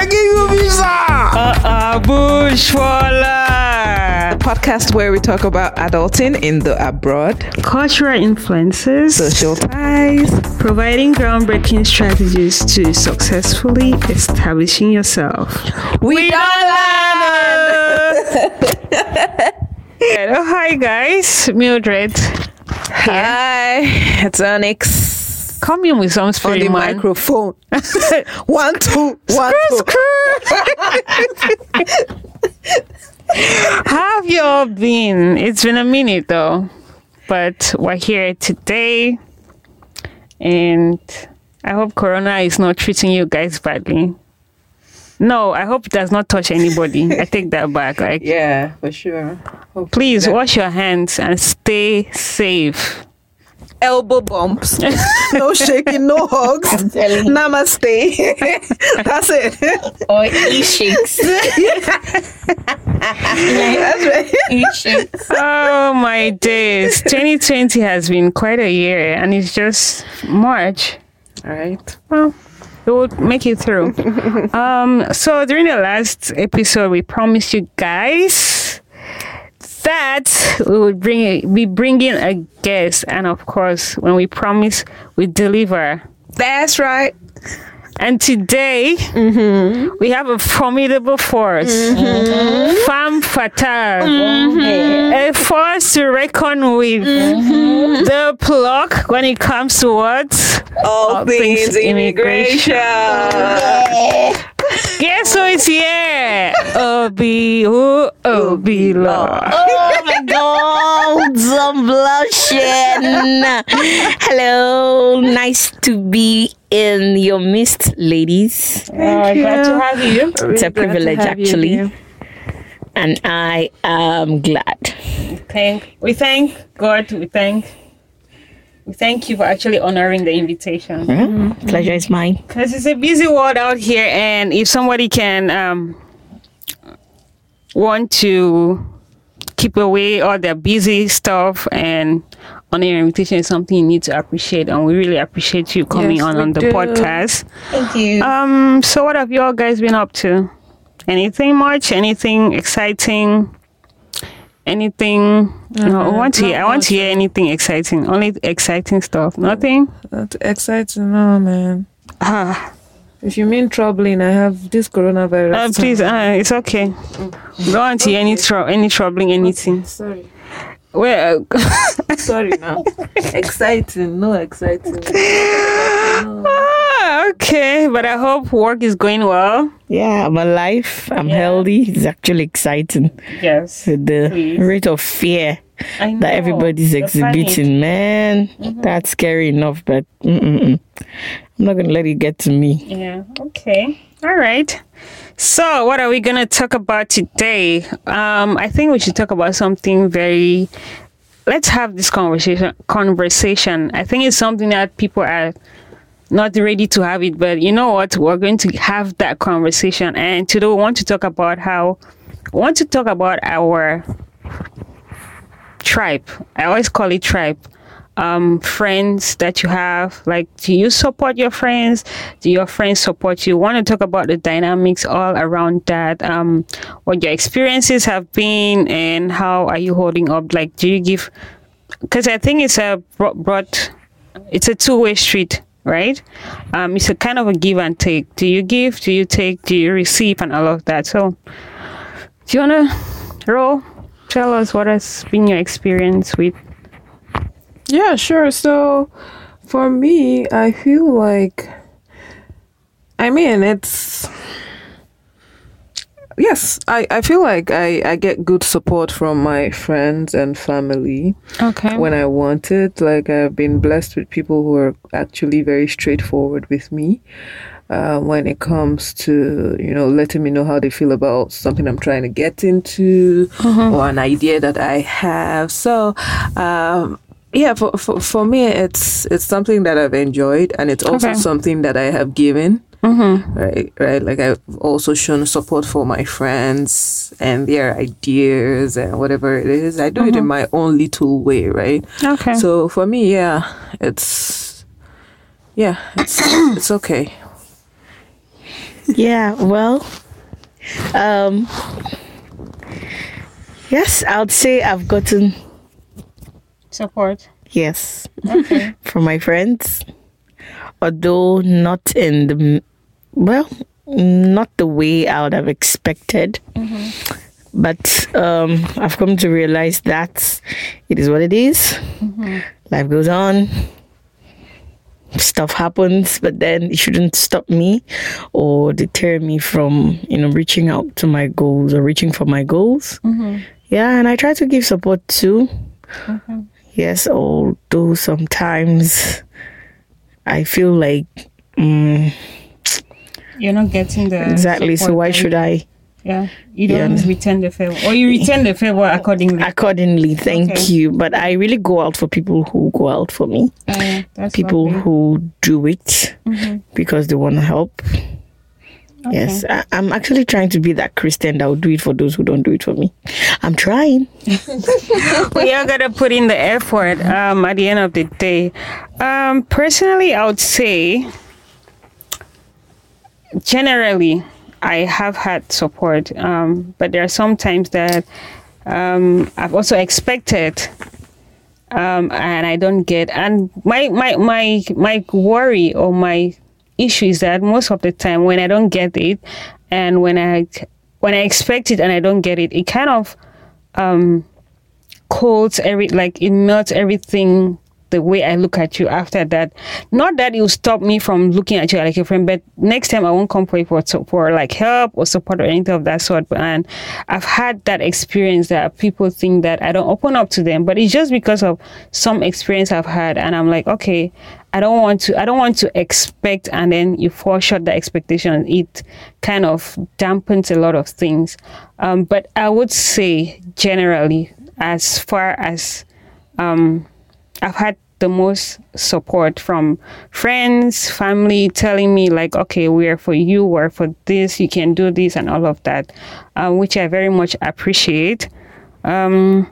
they give you visa. Uh, Bushwalla. Podcast where we talk about adulting in the abroad, Cultural influences. social ties. Providing groundbreaking strategies to successfully establishing yourself. We are Hello, hi guys, Mildred. Hi, it's Onyx Come in with some On spirit, the microphone. one, two, one, two. How have you all been? It's been a minute though, but we're here today, and I hope Corona is not treating you guys badly. No, I hope it does not touch anybody. I take that back. Like, Yeah, for sure. please wash your hands and stay safe. Elbow bumps. no shaking, no hugs. Namaste. That's it. or e shakes. That's right. E shakes. Oh my days! 2020 has been quite a year, and it's just March. All right. Well, we will make it through. um, so during the last episode, we promised you guys that we would bring be bringing a guest, and of course, when we promise, we deliver. That's right. And today, mm-hmm. we have a formidable force, mm-hmm. femme fatale, mm-hmm. a force to reckon with. The pluck when it comes to what? All, All things, things immigration. Guess who is here? Obi, ooh, Obilo. Oh my god, I'm blushing. Hello, nice to be in your midst, ladies. Oh, glad to have you. It's a privilege, actually. And I am glad. Thank we thank God. We thank we thank you for actually honoring the invitation. Pleasure is mine. Because it's a busy world out here, and if somebody can um, want to keep away all their busy stuff and honor your invitation is something you need to appreciate, and we really appreciate you coming Yes, on on the do. podcast. Thank you. Um, so what have you all guys been up to? Anything much? Anything exciting? Anything? no, I want to hear. I want to hear anything exciting. Only exciting stuff. Nothing. That's exciting, no, man. Ah. If you mean troubling, I have this coronavirus. Uh, please, uh, it's okay. Don't want to hear any tro- any troubling anything. Sorry. Well, uh, Sorry now. exciting, no exciting. ah, okay, but I hope work is going well. Yeah, I'm alive. I'm Yeah. healthy. It's actually exciting. Yes, With the Please. rate of fear that everybody's The panic. exhibiting, man, that's scary enough. But mm-mm-mm. I'm not gonna let it get to me. Yeah. Okay. All right. So, what are we gonna talk about today? Um, I think we should talk about something very. Let's have this conversation. Conversation. I think it's something that people are not ready to have it, but you know what? We're going to have that conversation, and today we want to talk about how. We want to talk about our tribe. I always call it tribe. Um, friends that you have. Like, do you support your friends? Do your friends support you? Want to talk about the dynamics all around that? Um, what your experiences have been, and how are you holding up? Like, do you give? Because I think it's a bro- broad, it's a two-way street, right? Um, it's a kind of a give and take. Do you give? Do you take? Do you receive? And all of that. So, do you wanna roll? Tell us what has been your experience with Yeah, sure. So for me, I feel like I mean it's yes, I, I feel like I, I get good support from my friends and family Okay. when I want it. Like I've been blessed with people who are actually very straightforward with me. Uh, when it comes to you know letting me know how they feel about something I'm trying to get into or an idea that I have. So um, yeah, for, for for me it's it's something that I've enjoyed and it's also Okay. something that I have given. Right, right. Like I've also shown support for my friends and their ideas and whatever it is. I do it in my own little way, right? Okay. So for me, yeah, it's yeah, it's it's okay. Yeah, well, um, yes, I would say I've gotten Support. yes Okay. from my friends, although not in the well, not the way I would have expected. Mm-hmm. But um, I've come to realize that it is what it is. Mm-hmm. Life goes on. Stuff happens, but then it shouldn't stop me or deter me from, you know, reaching out to my goals or reaching for my goals. Mm-hmm. Yeah, and I try to give support too. Yes, although sometimes I feel like mm, You're not getting the exactly. So why should I? Yeah, you don't return the favor, or you return the favor accordingly. Accordingly, thank Okay. you. But I really go out for people who go out for me. Uh, that's People lovely. who do it Mhm. because they want to help. Yes, I, I'm actually trying to be that Christian that will do it for those who don't do it for me. I'm trying. we are gonna put in the effort um, at the end of the day. Um, personally, I would say, generally, I have had support, um, but there are some times that um, I've also expected. Um, and I don't get, and my, my my my worry or my issue is that most of the time when I don't get it, and when I when I expect it and I don't get it, it kind of um coats every like it melts everything the way I look at you after that. Not that will stop me from looking at you like a friend, but next time I won't come for you for, for like help or support or anything of that sort. And I've had that experience that people think that I don't open up to them, but it's just because of some experience I've had, and I'm like, okay, I don't want to, I don't want to expect, and then you fall short the expectation. It kind of dampens a lot of things. Um, but I would say generally, as far as um, I've had the most support from friends, family telling me like, okay, we're for you, we're for this, you can do this, and all of that, um, which I very much appreciate. Um,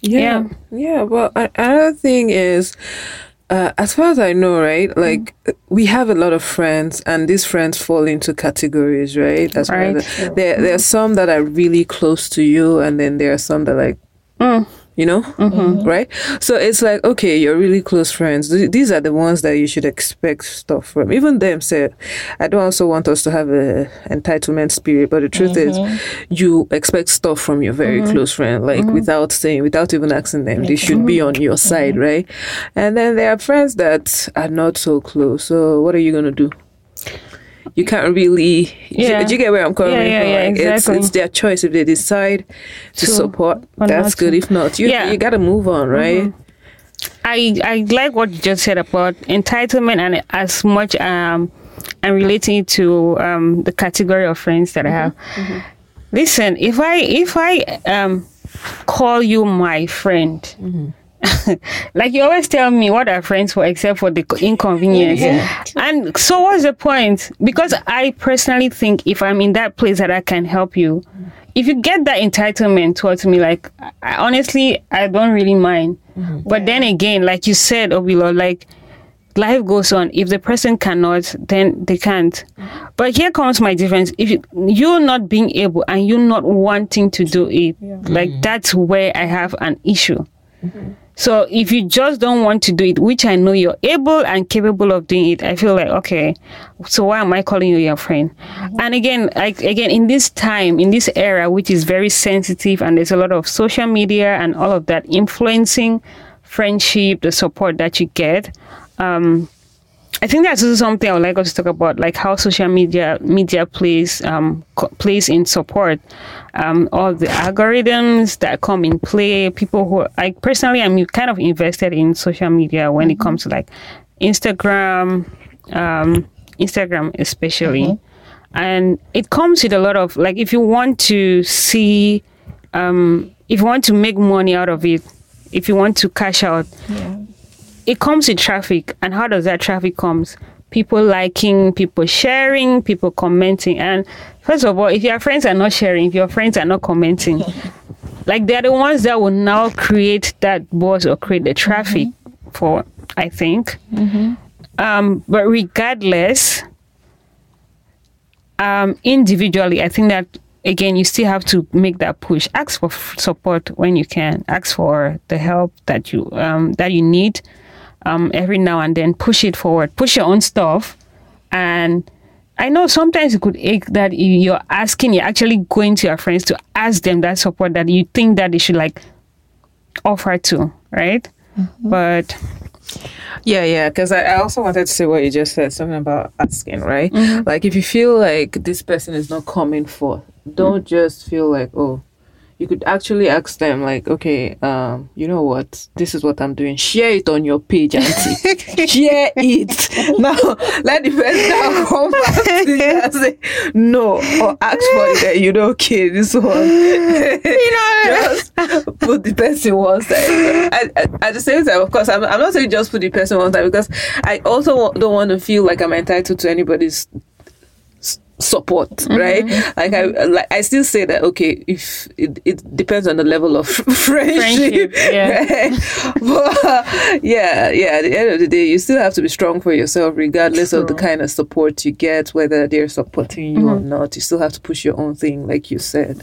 Yeah. Yeah. Well, another thing is, uh, as far as I know, right, like we have a lot of friends, and these friends fall into categories, right? As Right. Well. There, there are some that are really close to you, and then there are some that like, mm, you know, mm-hmm. Mm-hmm. right? So it's like, okay, you're really close friends. Th- These are the ones that you should expect stuff from. Even them said, I don't also want us to have a entitlement spirit, but the truth is, mm-hmm. you expect stuff from your very close friend, like without saying, without even asking them. They should be on your side, right? And then there are friends that are not so close. So what are you gonna do? You can't really. Yeah. Do you get where I'm coming Yeah, yeah, from? yeah, Like, it's, exactly. it's their choice if they decide to, To- support. That's good. to. If not, you Yeah. you gotta move on, right? I I like what you just said about entitlement and as much um I'm relating it to um the category of friends that I have. Listen, if I if I um call you my friend. like you always tell me what are friends for except for the inconvenience. And so what's the point? Because i personally think if i'm in that place that i can help you if you get that entitlement towards me like I, honestly i don't really mind. Mm-hmm. But then again like you said obilo like life goes on. If the person cannot then they can't. Mm-hmm. But here comes my difference. If you, you're not being able and you're not wanting to do it like mm-hmm. that's where i have an issue so if you just don't want to do it, which I know you're able and capable of doing it, I feel like okay. So why am I calling you your friend? And again, like again in this time, in this era, which is very sensitive, and there's a lot of social media and all of that influencing friendship, the support that you get. Um, I think that's also something I would like us to talk about, like how social media media plays um, co- plays in support, um, all the algorithms that come in play. People who, like personally, I'm kind of invested in social media when it comes to like Instagram, um, Instagram especially, and it comes with a lot of like if you want to see, um, if you want to make money out of it, if you want to cash out it comes with traffic. And how does that traffic comes? People liking people sharing people commenting. And first of all if your friends are not sharing if your friends are not commenting like they're the ones that will now create that buzz or create the traffic for i think. Um but regardless um, individually, I think that again, you still have to make that push. Ask for f- support when you can. Ask for the help that you um, that you need um, every now and then. Push it forward. Push your own stuff, and I know sometimes it could ache that you- you're asking. You're actually going to your friends to ask them that support that you think that they should like offer to, right? But Yeah, yeah, because I, I also wanted to say what you just said, something about asking, right? Like if you feel like this person is not coming forth, don't just feel like, oh, you could actually ask them, like, okay, um, you know what, this is what I'm doing. Share it on your page, auntie. Share it. Now let the person come back to you and say no, or ask for it. That you know, okay, this one. you know, just put the person one side. At, at, at the same time, of course, I'm, I'm not saying just put the person one side because I also don't want to feel like I'm entitled to anybody's support mm-hmm. right? Like i mm-hmm. like i still say that okay if it, it depends on the level of friendship, Friendship, yeah. right? but yeah yeah at the end of the day you still have to be strong for yourself regardless of the kind of support you get whether they're supporting you or mm-hmm. not. You still have to push your own thing like you said.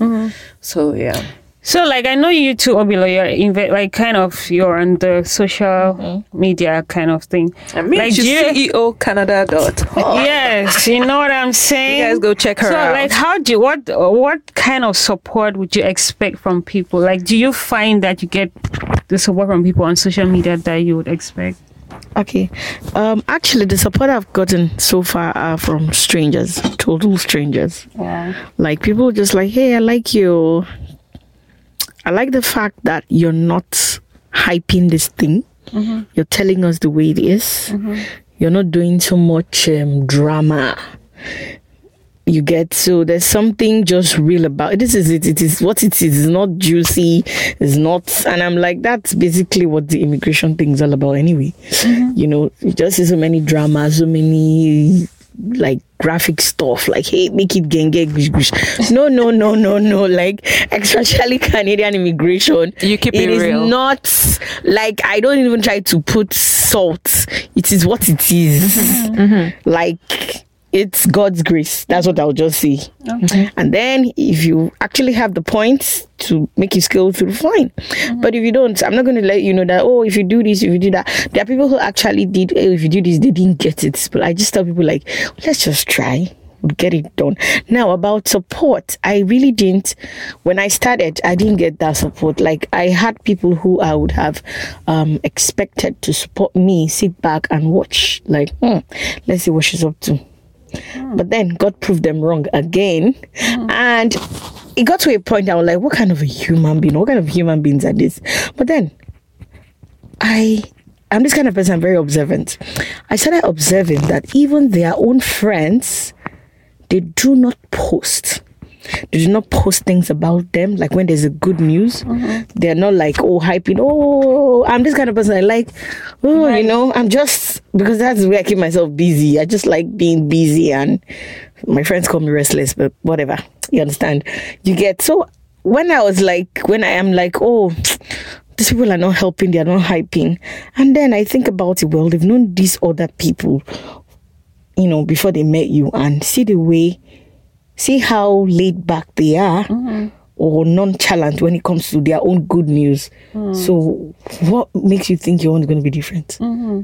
So yeah So, like, I know you too, Obilo, you're inve- like kind of you're on the social media kind of thing. I mean, like, she's do you- CEO Canada dot. yes, you know what I'm saying. You guys go check her so, out. like, how do you, what what kind of support would you expect from people? Like, do you find that you get the support from people on social media that you would expect? Okay. Um, actually, the support I've gotten so far are from strangers, total strangers. Yeah. Like people just like, hey, I like you. I like the fact that you're not hyping this thing. Mm-hmm. You're telling us the way it is. Mm-hmm. You're not doing so much um, drama. You get so there's something just real about it. This is it. It is what it is. It's not juicy. It's not. And I'm like, that's basically what the immigration thing is all about, anyway. Mm-hmm. You know, you just see so many dramas, so many like graphic stuff like hey make it genge gush gush no no no no no like especially canadian immigration You keep it is real. not like i don't even try to put salt it is what it is. Mm-hmm. like it's god's grace. That's what i'll just say. And then if you actually have the points to make you scale through fine. But if you don't i'm not going to let you know that oh if you do this if you do that. There are people who actually did oh, if you do this they didn't get it. But i just tell people like let's just try. Get it done. Now about support. I really didn't when i started i didn't get that support. Like i had people who i would have um expected to support me sit back and watch. Like hmm, let's see what she's up to Hmm. but then God proved them wrong again. Hmm. And it got to a point I was like, what kind of a human being? What kind of human beings are these? But then I I'm this kind of person, I'm very observant. I started observing that even their own friends, they do not post. They do not post things about them. Like when there's a good news, mm-hmm. they're not like, oh, hyping. Oh, I'm this kind of person. I like, oh, you know, I'm just because that's where I keep myself busy. I just like being busy, and my friends call me restless, but whatever. You understand? You get so when I was like, when I am like, oh, these people are not helping, they are not hyping, and then I think about it. Well, they've known these other people, you know, before they met you, and see the way see how laid back they are mm-hmm. or nonchalant when it comes to their own good news. Mm. So, what makes you think your own is going to be different? Mm-hmm.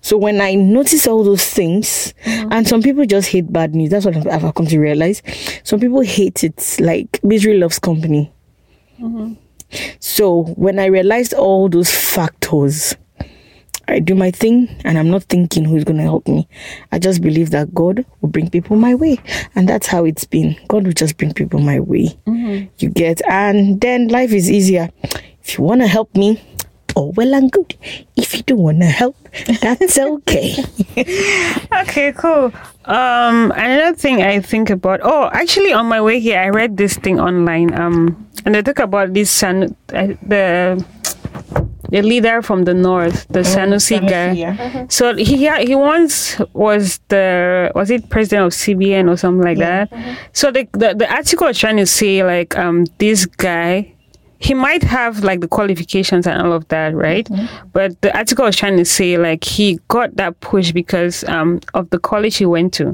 So, when I notice all those things, mm-hmm. and some people just hate bad news, that's what I've I've come to realize. Some people hate it, like misery loves company. So, when I realized all those factors, I do my thing and I'm not thinking who's going to help me. I just believe that God will bring people my way. And that's how it's been. God will just bring people my way. You get, and then life is easier. If you want to help me, oh, well and good. If you don't want to help, that's okay. Okay, cool. Um, another thing I think about. Oh, actually, on my way here, I read this thing online. Um, and they talk about this San, uh, the the leader from the north, the Sanusi, guy. So he he once was the was it president of CBN or something like that. So the, the the article was trying to say like um this guy he might have like the qualifications and all of that, right? But the article was trying to say like he got that push because um of the college he went to.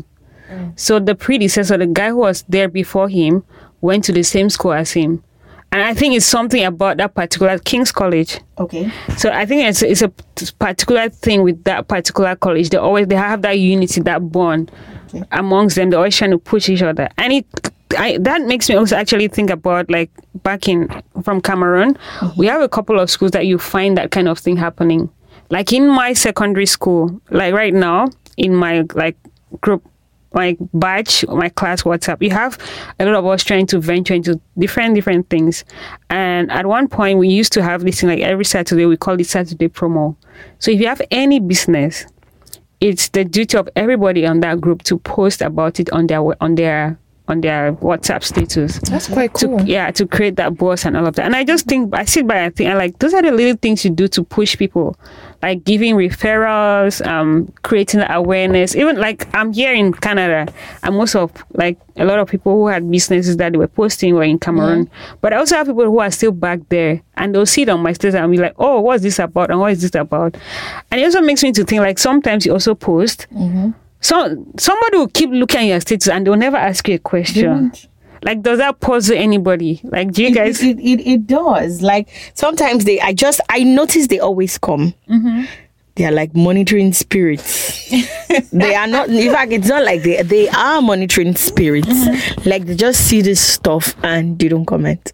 So the predecessor, the guy who was there before him, went to the same school as him. And I think it's something about that particular King's College. Okay. So I think it's it's a particular thing with that particular college. They always they have that unity, that bond amongst them. They're always trying to push each other, and it I, that makes me also actually think about like back in from Cameroon, we mm-hmm. have a couple of schools that you find that kind of thing happening. Like in my secondary school, like right now in my like group my batch, my class WhatsApp, you have a lot of us trying to venture into different different things. And at one point, we used to have this thing like every Saturday. We call it Saturday promo. So if you have any business, it's the duty of everybody on that group to post about it on their on their on their WhatsApp status. That's quite cool. To, yeah, to create that buzz and all of that. And I just think I sit by I think I like those are the little things you do to push people, like giving referrals, um, creating awareness. Even like I'm here in Canada, and most of like a lot of people who had businesses that they were posting were in Cameroon. But I also have people who are still back there, and they'll see it on my status and be like, "Oh, what's this about? And what is this about?" And it also makes me to think like sometimes you also post. So somebody will keep looking at your status and they'll never ask you a question. Like, does that puzzle anybody? Like, do you It, guys? it, it, it does. Like sometimes they, I just, I notice they always come. Mm-hmm. They are like monitoring spirits. they are not. In fact, it's not like they they are monitoring spirits. Mm-hmm. Like they just see this stuff and they don't comment.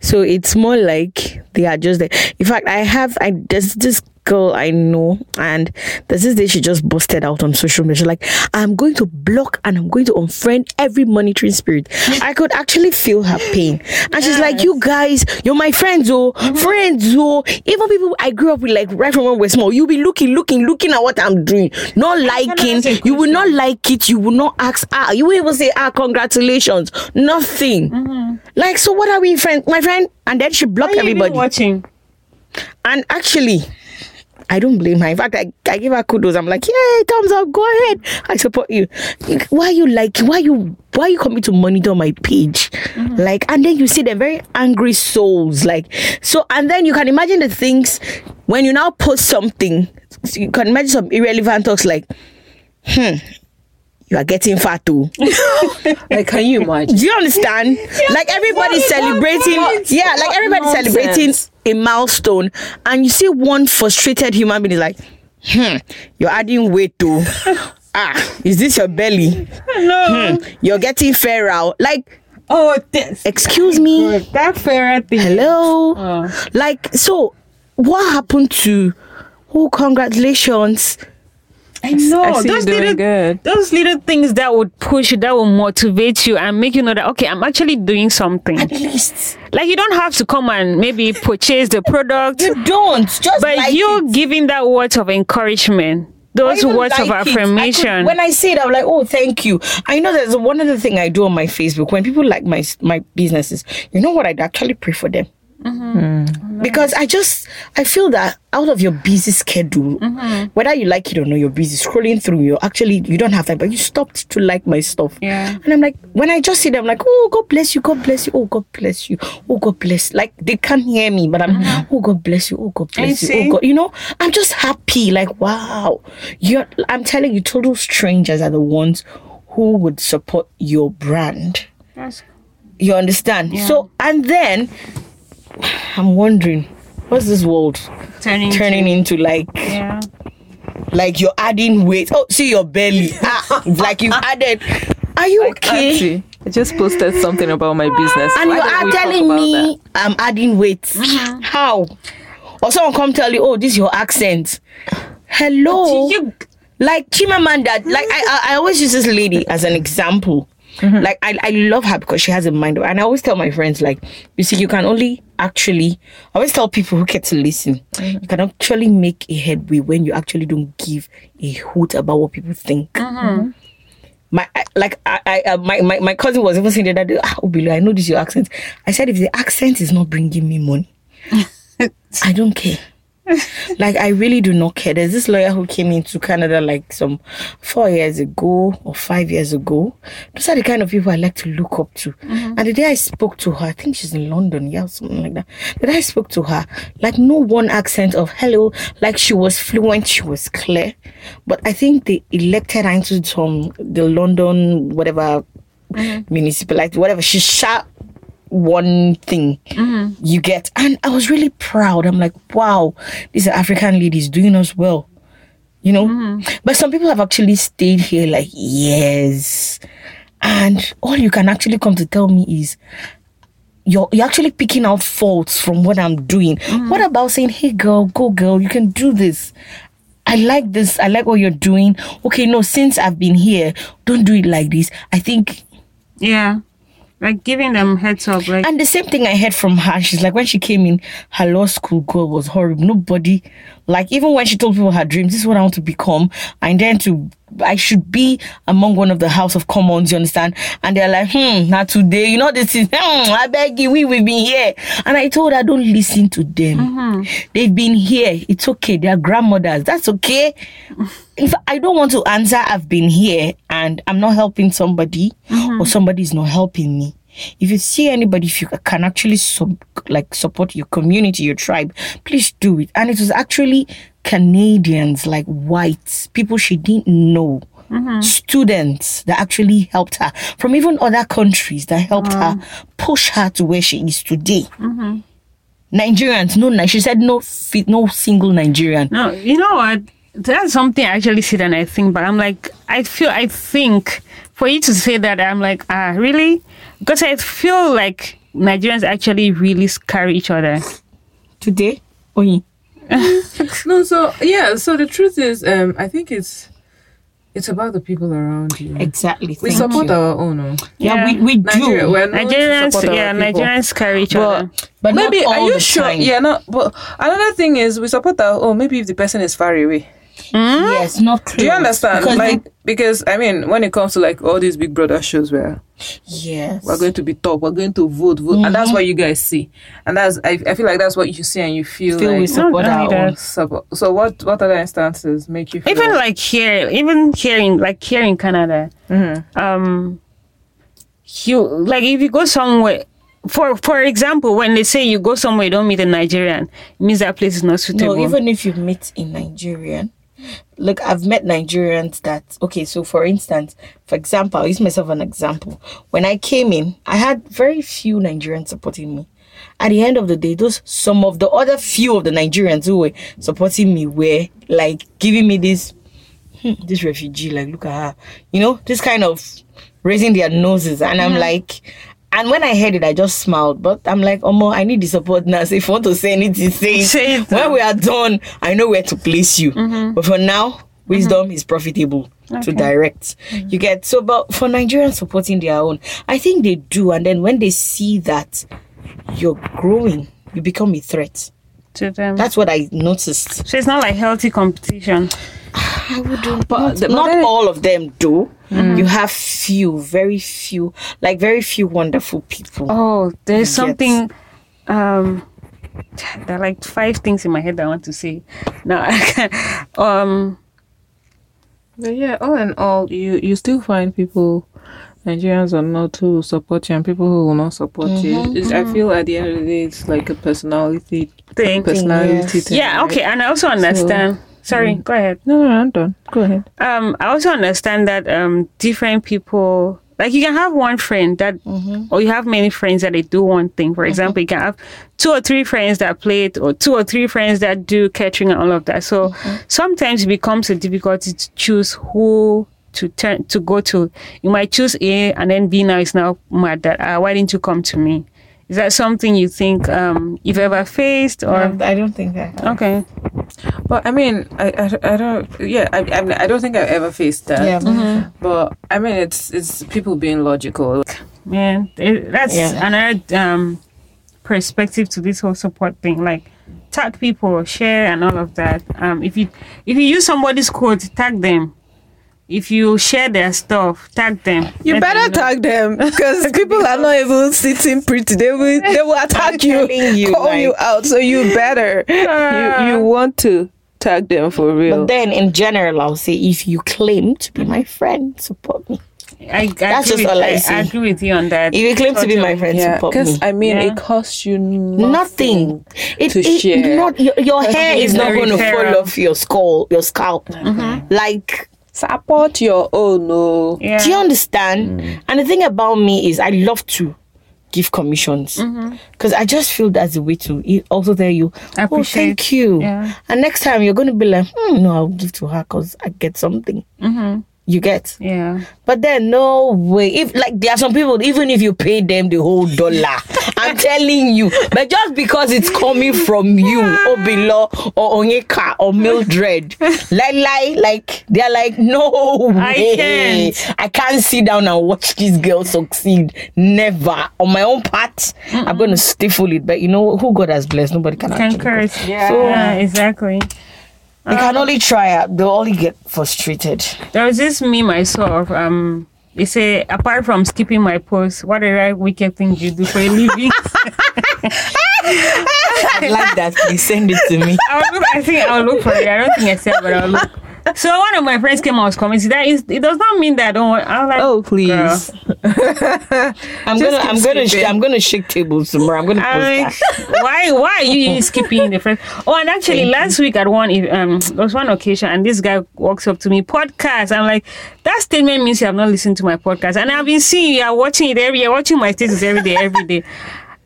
So it's more like they are just there. In fact, I have. I there's this girl I know, and there's this day she just busted out on social media. She's like, I'm going to block and I'm going to unfriend every monitoring spirit. I could actually feel her pain. And she's like, You guys, you're my friends, oh, friends, oh. Even people I grew up with, like right from when we're small, you'll be looking, looking, looking at what I'm doing, not liking. You will not like it, you will not ask, ah, you will even say, ah, congratulations. Nothing. Like, so what are we, friend, my friend? And then she blocked everybody. watching. And actually, I don't blame her. In fact, I, I give her kudos. I'm like, yay, thumbs up, go ahead. I support you. Why you like why you why you coming to monitor my page? Like, and then you see the very angry souls. Like, so and then you can imagine the things when you now post something, you can imagine some irrelevant talks like, hmm, you are getting fat too. Like, can you imagine? Do you understand? like everybody's celebrating. Yeah, like everybody's celebrating a milestone, and you see one frustrated human being is like, "Hmm, you're adding weight too. ah, is this your belly? No. Hmm, you're getting fairer. Like, Oh, this. excuse me. That fair thing. Hello. Oh. Like, so what happened to? Oh, congratulations. I know. I those little, good. those little things that would push you, that will motivate you and make you know that okay, I'm actually doing something. At least Like you don't have to come and maybe purchase the product, you don't just but like you it. giving that words of encouragement, those I words of like. I affirmation. could- when I see it, I'm like, oh, thank you. I know there's one other thing I do on my Facebook when people like my my businesses. You know what? I'd actually pray for them. Mm-hmm. Because I just I feel that out of your busy schedule, mm-hmm. whether you like it or not, you're busy scrolling through. You actually you don't have time, but you stopped to like my stuff. Yeah. And I'm like, when I just see them, I'm like, oh God bless you, God bless you, oh God bless you, oh God bless. Like they can't hear me, but I'm, uh-huh. oh God bless you, oh God bless you, oh God. You know, I'm just happy. Like wow, you're. I'm telling you, total strangers are the ones who would support your brand. That's- You understand? So and then I'm wondering, what's this world turning turning into like? yeah. Like you're adding weight. Oh, see your belly. ah, like you added. Are you okay? Auntie, I just posted something about my business. And Why you are telling about me I'm adding weight. Mm-hmm. How? Or someone come tell you, oh, this is your accent. Hello. You, like Chimamanda, like I, I, I always use this lady as an example. Mm-hmm. Like I, I love her because she has a mind, and I always tell my friends, like, you see, you can only actually. I always tell people who get to listen, Mm-hmm. you can actually make a headway when you actually don't give a hoot about what people think. Mm-hmm. My like I, I uh, my, my my cousin was even saying the other day, ah, Obilo, I know this is your accent. I said if the accent is not bringing me money, I don't care. like I really do not care. There's this lawyer who came into Canada like some four years ago or five years ago. Those are the kind of people I like to look up to. Mm-hmm. And the day I spoke to her, I think she's in London, yeah, something like that. The day I spoke to her, like no one accent of hello, like she was fluent, she was clear. But I think they elected her into some the London whatever mm-hmm. municipality, whatever. She shot one thing mm-hmm. you get. And I was really proud. I'm like, wow, these are African ladies doing us well. You know? Mm-hmm. But some people have actually stayed here like years. And all you can actually come to tell me is you're you're actually picking out faults from what I'm doing. Mm-hmm. What about saying, hey girl, go girl, you can do this. I like this. I like what you're doing. Okay, no, since I've been here, don't do it like this. I think Yeah. Like giving them heads up. Like And the same thing I heard from her, she's like, when she came in, her law school goal was horrible. Nobody, like, even when she told people her dreams, this is what I want to become, and then to, I should be among one of the House of Commons, you understand? And they're like, hmm, not today, you know, this is, hmm, I beg you, we, we've been here. And I told her, don't listen to them. They've been here. It's okay. They are grandmothers. That's okay. If I don't want to answer, I've been here and I'm not helping somebody or mm-hmm. somebody is not helping me. If you see anybody, if you can actually sub, like support your community, your tribe, please do it. And it was actually Canadians, like whites, people she didn't know, mm-hmm. students that actually helped her from even other countries that helped her mm. push her to where she is today. Mm-hmm. Nigerians, no, she said no, no single Nigerian. No, you know what? That's something I actually see and I think, but I'm like, I feel, I think for you to say that, I'm like, ah, really? Because I feel like Nigerians actually really carry each other. Today, Oyin. No, so yeah, so the truth is, um, I think it's it's about the people around you. Exactly. We thank support you. our own. oh. Yeah, Yeah. we, we Nigeria, do. we're Nigerians, yeah. Nigerians carry each But other. But not maybe are you the sure? time. Yeah, not. But another thing is, we support our own. Maybe if the person is far away. Yes, not close. Do you understand? Because like because I mean, when it comes to like all these Big Brother shows where yes. we're going to be top, we're going to vote, vote, and Mm-hmm. that's what you guys see, and that's I, I feel like that's what you see and you feel, Feel we like support our own. support. So what what other instances make you feel even like here, even here in like here in Canada, Mm-hmm. um, you like if you go somewhere. For for example, when they say you go somewhere you don't meet a Nigerian, it means that place is not suitable. No, even if you meet a Nigerian, look, I've met Nigerians that okay. So, for instance, for example, I'll use myself an example. When I came in, I had very few Nigerians supporting me. At the end of the day, those some of the other few of the Nigerians who were supporting me were like giving me this, hmm, this refugee. Like, look at her, you know, this kind of raising their noses, and I'm like. And when I heard it, I just smiled. But I'm like, Omo, I need the support now. So if you want to say anything, say it. Say it. When we are done, I know where to place you. Mm-hmm. But for now, wisdom mm-hmm. is profitable to direct. Mm-hmm. You get so, but for Nigerians supporting their own, I think they do. And then when they see that you're growing, you become a threat. To them. That's what I noticed. so it's not like healthy competition. I wouldn't, But not, the- not then- all of them do. You have few, very few, like very few wonderful people. Oh, there's something. Um, there are like five things in my head that I want to say. Now, I can't. Um, But yeah, all in all, you you still find people, Nigerians are not, who will support you and people who will not support Mm-hmm. you. It's, I feel at the end of the day, it's like a personality Thing. Personality yes. thing. yeah, right? okay, and I also understand. Sorry, go ahead. No, no, I'm done. Go ahead. Um, I also understand that um, different people. Like you can have one friend that, or you have many friends that they do one thing. For example, you can have two or three friends that play it, or two or three friends that do catering and all of that. So sometimes it becomes a difficulty to choose who to turn to go to. You might choose A, and then B now is now mad that uh, why didn't you come to me? Is that something you think um, you've ever faced, or I don't think I have. okay? But I mean, I, I, I don't. Yeah, I, I, I don't think I've ever faced that. Yeah. But I mean, it's it's people being logical. Man, it, that's Yeah. another um, perspective to this whole support thing. Like, tag people, share, and all of that. Um, if you if you use somebody's code, tag them. If you share their stuff, tag them. You Let better them tag them because people are not even sitting pretty. They will they will attack you, telling you, call you out. So you better you ah. you want to tag them for real. But then, in general, I'll say if you claim to be my friend, support me. I, I That's agree just with, all I I, see. I agree with you on that. If you claim to be my friend, yeah, support me. because I mean Yeah. it costs you nothing. Nothing. It, to it- share. Not your, your hair is not going to fall off your skull, your scalp. Mm-hmm. Like, Support your own. No. yeah. do you understand? Mm. And the thing about me is, I love to give commissions mm-hmm. because I just feel that's the way to e- also tell you, oh, Appreciate. thank you. Yeah. And next time you're going to be like, hmm, no, I'll give to her because I get something. Mm-hmm. You get. yeah. But then no way. If like there are some people, even if you pay them the whole dollar, I'm telling you, but just because it's coming from you, Obilo or Onyeka or Mildred, like like like they're like, no I can't. I can't sit down and watch this girl succeed. Never. On my own part, I'm gonna stifle it. But you know who God has blessed, nobody can, Can curse. Yeah. yeah, exactly. They can only try it. They'll only get frustrated. There was this meme I saw of um they say apart from skipping my post, what are the wicked things you do for a living? I like that. Please send it to me. I'll look, I think I'll look for it. I don't think I said, but I'll look. So one of my friends came and was commenting that is it does not mean that I don't want. I like, Oh please. I'm gonna, I'm gonna, sh- I'm gonna shake tables tomorrow. I'm gonna I'm like, why why are you skipping the first? Oh, and actually, last week at one um there was one occasion, and this guy walks up to me, podcast. I'm like, that statement means you have not listened to my podcast, and I've been seeing you are watching it every, you're watching my status every day, every day.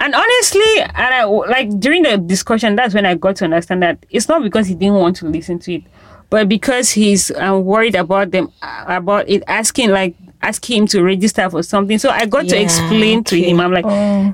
And honestly, and I like during the discussion, that's when I got to understand that it's not because he didn't want to listen to it, but because he's um, worried about them uh, about it asking like asking him to register for something. So I got to Yeah, explain to him. I'm like,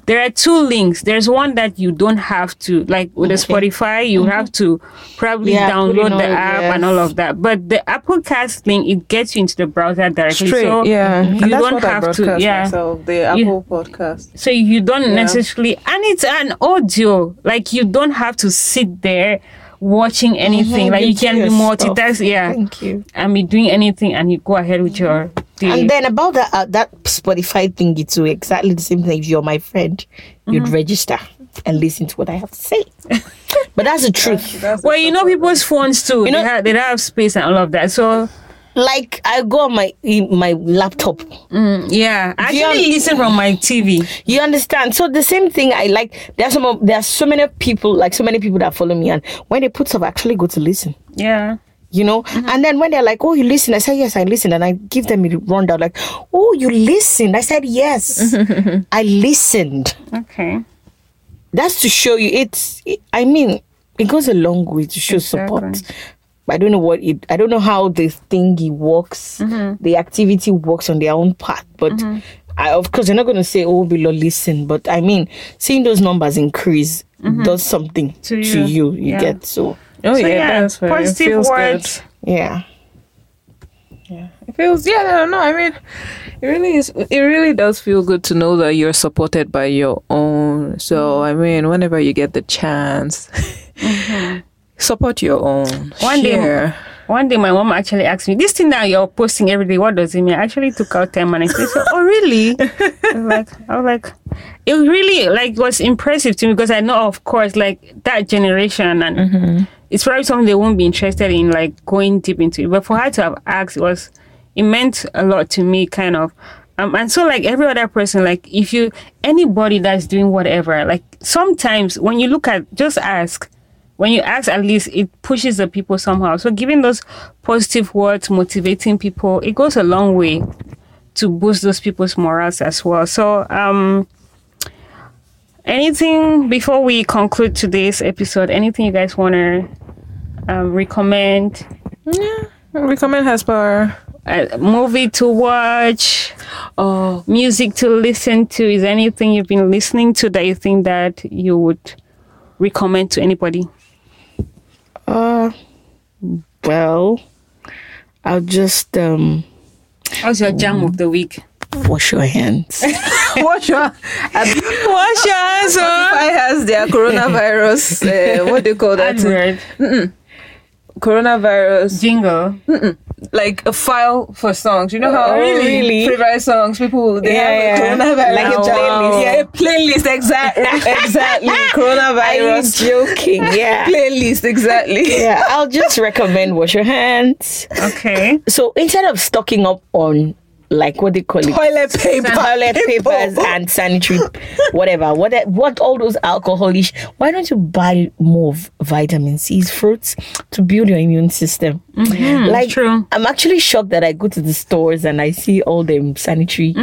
there are two links. There's one that you don't have to like with the Spotify. You have to probably Yeah, download the app and all of that. But the Apple Cast link it gets you into the browser directly. Straight, so yeah. you and that's don't have to. Yeah. myself, the Apple podcast. So you don't Yeah. necessarily, and it's an audio. Like you don't have to sit there watching anything. Like you can be your multitask. Yeah, Thank you. and be doing anything, and you go ahead with your day. And then about that, uh, that Spotify thingy too. Exactly the same thing. If you're my friend, you'd register and listen to what I have to say. but that's the truth. That's well, you know, people's phones too. You know- they, have, they don't have space and all of that. So Like I go on my my laptop. Mm, yeah, I actually un- listen from my TV. You understand? So the same thing. I like. There's some. Of, there are so many people. Like so many people that follow me, and when they put stuff, I actually go to listen. Yeah. you know mm-hmm. and then when they're like oh you listen i say yes i listen and i give them a rundown like oh you listened i said yes i listened Okay. that's to show you it's i mean it goes a long way to show support Exactly. I don't know what it i don't know how the thingy works mm-hmm. the activity works on their own part but mm-hmm. I, of course, you're not going to say, "Oh, below, listen," but I mean, seeing those numbers increase mm-hmm. does something To to, you. you. You Yeah. get so, Oh So, yeah, yeah, that's very, it positive feels words. yeah. Yeah, It feels yeah, no, no. I mean, it really is. It really does feel good to know that you're supported by your own. So I mean, whenever you get the chance, support your own. One day- One day, my mom actually asked me, "This thing that you're posting every day, what does it mean?" I actually took out ten minutes. She said, "Oh, really?" I was like, "I was like, it really like was impressive to me because I know, of course, like that generation, and it's probably something they won't be interested in, like going deep into it. But for her to have asked, it was it meant a lot to me, kind of." Um, and so like every other person like if you anybody that's doing whatever like sometimes when you look at just ask when you ask at least it pushes the people somehow. So giving those positive words motivating people it goes a long way to boost those people's morals as well. So um anything before we conclude today's episode anything you guys want to um, recommend? Yeah, recommend Hasbar. a movie to watch Oh, music to listen to. Is there anything you've been listening to that you think that you would recommend to anybody Uh, well, I'll just um how's your jam of the week wash your hands. wash your wash your hands Spotify has their coronavirus. Uh, what do you call that? Advert. Coronavirus jingle like a file for songs. You know how Oh, really? favorite songs people they Yeah, yeah. have a coronavirus Like a playlist. Yeah, a playlist exactly exactly Are you coronavirus joking? Yeah. playlist exactly. Yeah, I'll just recommend wash your hands. Okay. So instead of stocking up on like what they call it, Toilet paper. toilet papers and sanitary, whatever, what what all those alcoholish. Why don't you buy more vitamin C's, fruits to build your immune system? Mm-hmm. like, true. I'm actually shocked that I go to the stores and I see all them sanitary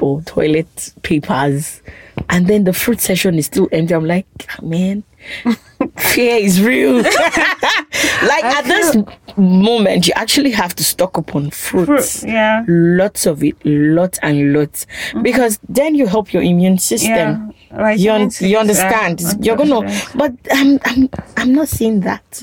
or toilet papers, and then the fruit section is still empty. I'm like, man. Fear is real. like I at this moment, you actually have to stock up on fruits. Fruit, yeah. Lots of it, lots and lots. Because then you help your immune system. Yeah. Like You, un- you understand? yeah, You're gonna, but I'm, I'm, I'm not seeing that.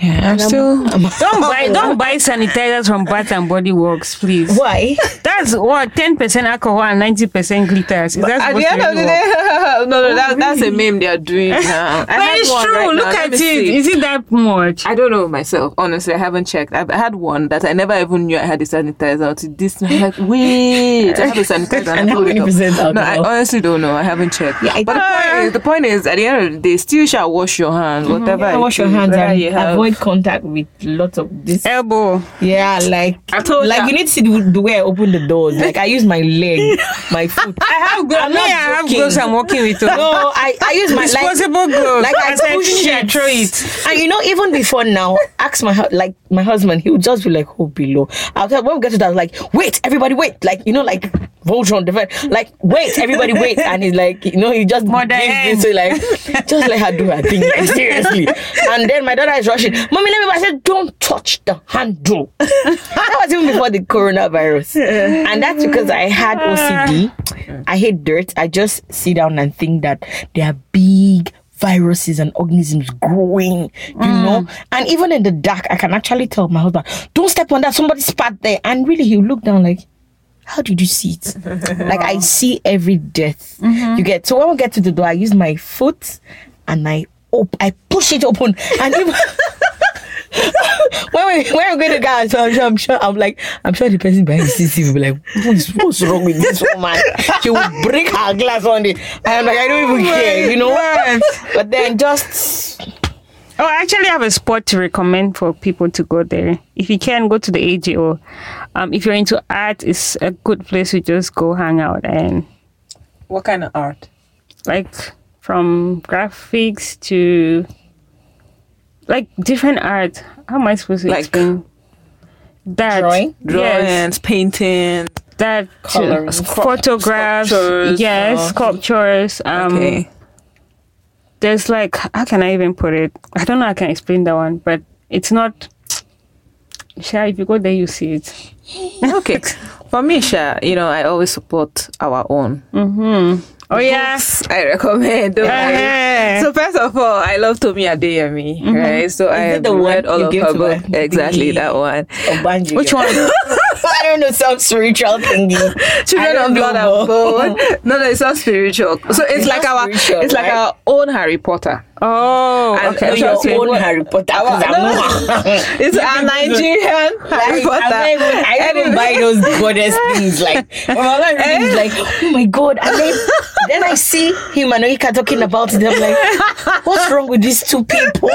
Yeah, I'm still. Don't buy don't buy sanitizers from Bath and Body Works, please. Why? That's what ten percent alcohol and ninety percent glitters. Is that At the end of the day, no, no, oh, that, that's a meme they are doing now. But it's true. right. Look Let at it. see. Is it that much? I don't know myself. Honestly, I haven't checked. I've had one that I never even knew I had a sanitizer until this. I'm like, wait, I have a sanitizer. And how many it up. No, I honestly don't know. I haven't checked. Yeah, but the point, is, the point is, at the end of the day, still shall wash your hands, mm-hmm. whatever. Yeah, wash your hands whether and you have- avoid contact with lots of this. Elbow. Yeah, like I told like ya. you need to see the, the way I open the doors. Like I use my leg, my foot. I have gloves. I'm Me, not I have joking. gloves I'm working with. Them. No, I, I use my like, Disposable gloves. like I As I push finish, it. throw it. And you know, even before now, ask my hu- like my husband, he would just be like, "Oh, below." I'll tell when we get to that, I was like, "Wait, everybody, wait!" Like you know, like Voltron, the vet, like, "Wait, everybody, wait!" And he's like, you know, he just Mother gives hen. this to like, just let her do her thing, like seriously. And then my daughter is rushing, "Mommy, let me." I said, "Don't touch the handle." that was even before the coronavirus, and that's because I had OCD. I hate dirt. I just sit down and think that they are big viruses and organisms growing, you know. And even in the dark, I can actually tell my husband, "Don't step on that. Somebody spat there." And really, he'll look down like, "How did you see it?" like I see every death mm-hmm. you get. So when we get to the door, I use my foot and I op- I push it open, and even. when we when we go to guys, so I'm sure, I'm sure I'm like I'm sure the person behind the CCTV will be like, what's, what's wrong with this woman? She will break her glass on it. I'm like, I don't even oh care, you know. What? But then just Oh, I actually have a spot to recommend for people to go there. If you can, go to the AGO. Um, if you're into art, it's a good place to just go hang out and What kind of art? like from graphics to like different art. How am I supposed to Like explain that? drawing? Yes, Drawings, painting. that Coloring. too. photographs. Sculptures, yes, uh, sculptures. Um, Okay. there's like how can I even put it? I don't know. how I can explain that one, but it's not. Sure, if you go there, you see it. okay. For me, Sha, you know, I always support our own. Oh yeah. Books I recommend. worry. Eh. So first of all, I love Tomi Adeyemi, right? So I it have the read all of her to book. Exactly that one. Which one? I don't know, some spiritual thingy. Children of blood and bone. No, no, it's not spiritual. So it's, It's like our, spiritual, it's like our own Harry Potter. Oh, And- okay. and your Okay. own Harry Potter. I'm No. It's our Nigerian Harry Like, Potter. I don't even, I even buy those goddess things. Like, when my life eh? reading like, oh my god. And then, then I see him and Oika talking about it. I'm like, what's wrong with these two people?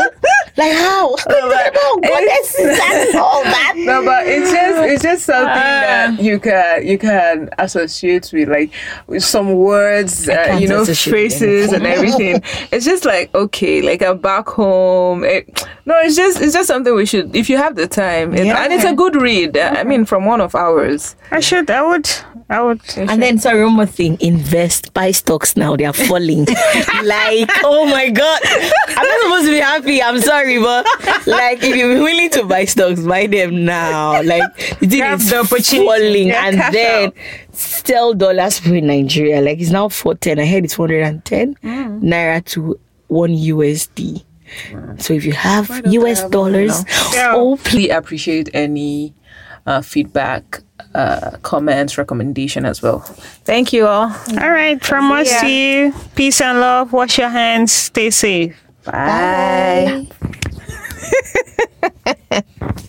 Like, how? about goddesses and all that. No, but it's just it's just something Ah. that you can you can associate with like with some words, uh, you know, associate with phrases and everything. it's just like okay, like I'm back home. It, no, it's just it's just something we should if you have the time, it, Yeah. and it's a good read. uh, I mean, from one of ours. I should. I would. I would. And then, sorry, one more thing. Invest, buy stocks now. They are falling. like, oh my God. I'm not supposed to be happy. I'm sorry, but like, if you're willing to buy stocks, buy them now. Like, the thing Grab is the opportunity. falling. Yeah, and cash then, out. sell dollars for Nigeria. Like, it's now 410. I heard it's 410 Naira to 1 USD. So if you have US one dollars, Yeah. oh, please. Appreciate any uh, feedback, uh, comments, recommendation as well. Thank you all. All right. From us to you. Peace and love. Wash your hands. Stay safe. Bye.